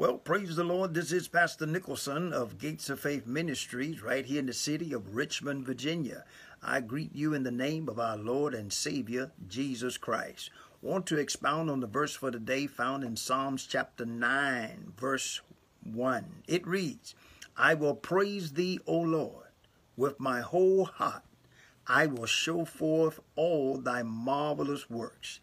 Well, praise the Lord. This is Pastor Nicholson of Gates of Faith Ministries right here in the city of Richmond, Virginia. I greet you in the name of our Lord and Savior, Jesus Christ. Want to expound on the verse for today found in Psalms chapter 9, verse 1. It reads, I will praise thee, O Lord, with my whole heart. I will show forth all thy marvelous works.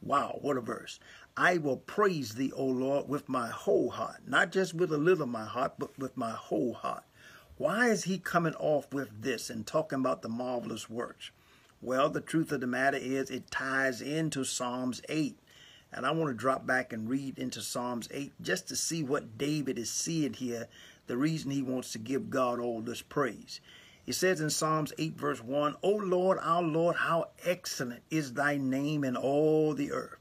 Wow, what a verse. I will praise thee, O Lord, with my whole heart, not just with a little of my heart, but with my whole heart. Why is he coming off with this and talking about the marvelous works? Well, the truth of the matter is it ties into Psalms 8. And I want to drop back and read into Psalms 8 just to see what David is seeing here, the reason he wants to give God all this praise. He says in Psalms 8, verse 1, O Lord, our Lord, how excellent is thy name in all the earth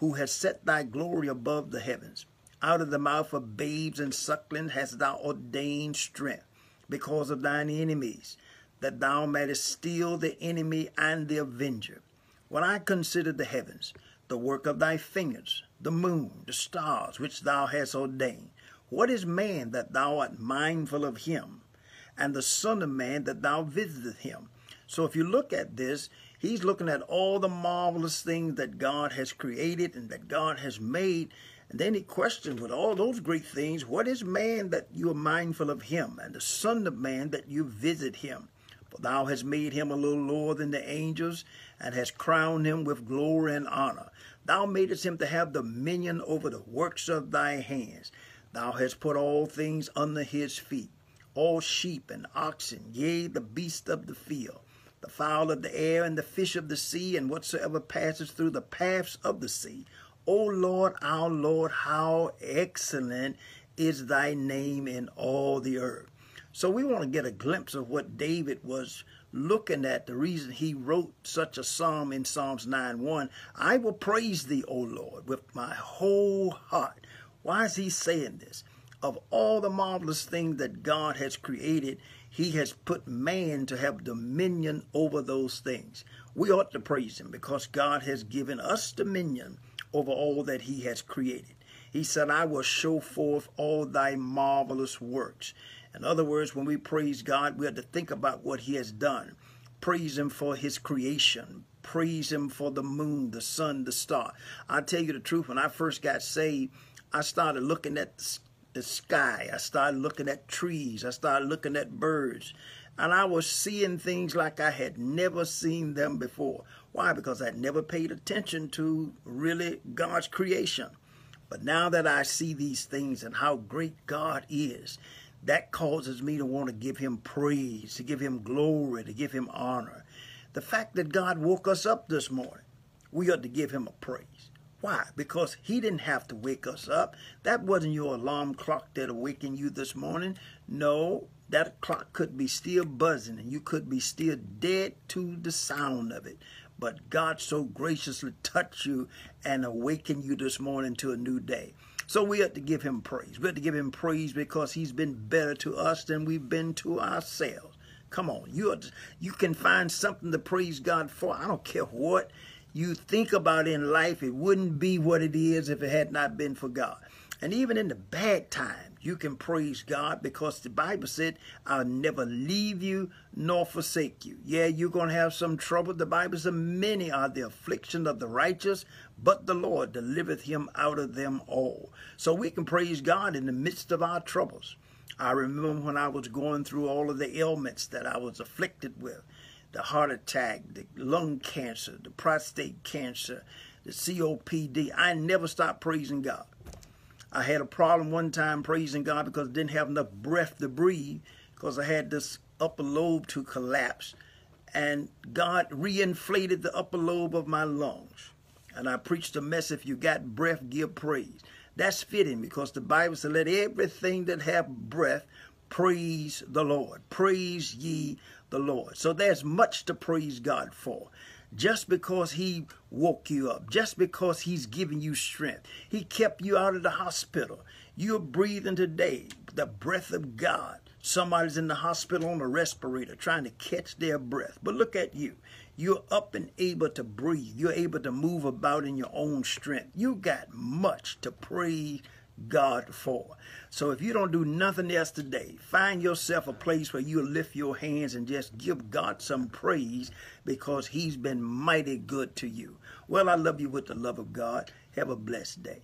who has set thy glory above the heavens. Out of the mouth of babes and sucklings hast thou ordained strength because of thine enemies, that thou mayest steal the enemy and the avenger. When I consider the heavens, the work of thy fingers, the moon, the stars which thou hast ordained, what is man that thou art mindful of him, and the Son of Man that thou visitest him? So if you look at this, He's looking at all the marvelous things that God has created and that God has made. And then he questions with all those great things, what is man that you are mindful of him, and the Son of Man that you visit him? For thou hast made him a little lower than the angels, and hast crowned him with glory and honor. Thou madest him to have dominion over the works of thy hands. Thou hast put all things under his feet, all sheep and oxen, yea, the beasts of the field the fowl of the air and the fish of the sea and whatsoever passes through the paths of the sea. O Lord, our Lord, how excellent is thy name in all the earth. So we want to get a glimpse of what David was looking at, the reason he wrote such a psalm in Psalms 9.1. I will praise thee, O Lord, with my whole heart. Why is he saying this? Of all the marvelous things that God has created, he has put man to have dominion over those things. We ought to praise him because God has given us dominion over all that he has created. He said, I will show forth all thy marvelous works. In other words, when we praise God, we have to think about what he has done. Praise him for his creation. Praise him for the moon, the sun, the star. I tell you the truth, when I first got saved, I started looking at the the sky. I started looking at trees. I started looking at birds. And I was seeing things like I had never seen them before. Why? Because I'd never paid attention to really God's creation. But now that I see these things and how great God is, that causes me to want to give him praise, to give him glory, to give him honor. The fact that God woke us up this morning, we ought to give him a praise. Why? Because he didn't have to wake us up. That wasn't your alarm clock that awakened you this morning. No, that clock could be still buzzing and you could be still dead to the sound of it. But God so graciously touched you and awakened you this morning to a new day. So we have to give him praise. We have to give him praise because he's been better to us than we've been to ourselves. Come on, you are, you can find something to praise God for. I don't care what you think about in life, it wouldn't be what it is if it had not been for God. And even in the bad times, you can praise God because the Bible said, I'll never leave you nor forsake you. Yeah, you're going to have some trouble. The Bible says, many are the affliction of the righteous, but the Lord delivereth him out of them all. So we can praise God in the midst of our troubles. I remember when I was going through all of the ailments that I was afflicted with the heart attack, the lung cancer, the prostate cancer, the COPD. I never stopped praising God. I had a problem one time praising God because I didn't have enough breath to breathe because I had this upper lobe to collapse. And God reinflated the upper lobe of my lungs. And I preached a message, if you got breath, give praise. That's fitting because the Bible said, let everything that have breath praise the Lord. Praise ye the Lord. So there's much to praise God for. Just because he woke you up, just because he's giving you strength, he kept you out of the hospital. You're breathing today, the breath of God. Somebody's in the hospital on a respirator trying to catch their breath. But look at you. You're up and able to breathe. You're able to move about in your own strength. You got much to praise God for. So if you don't do nothing else today, find yourself a place where you lift your hands and just give God some praise because he's been mighty good to you. Well, I love you with the love of God. Have a blessed day.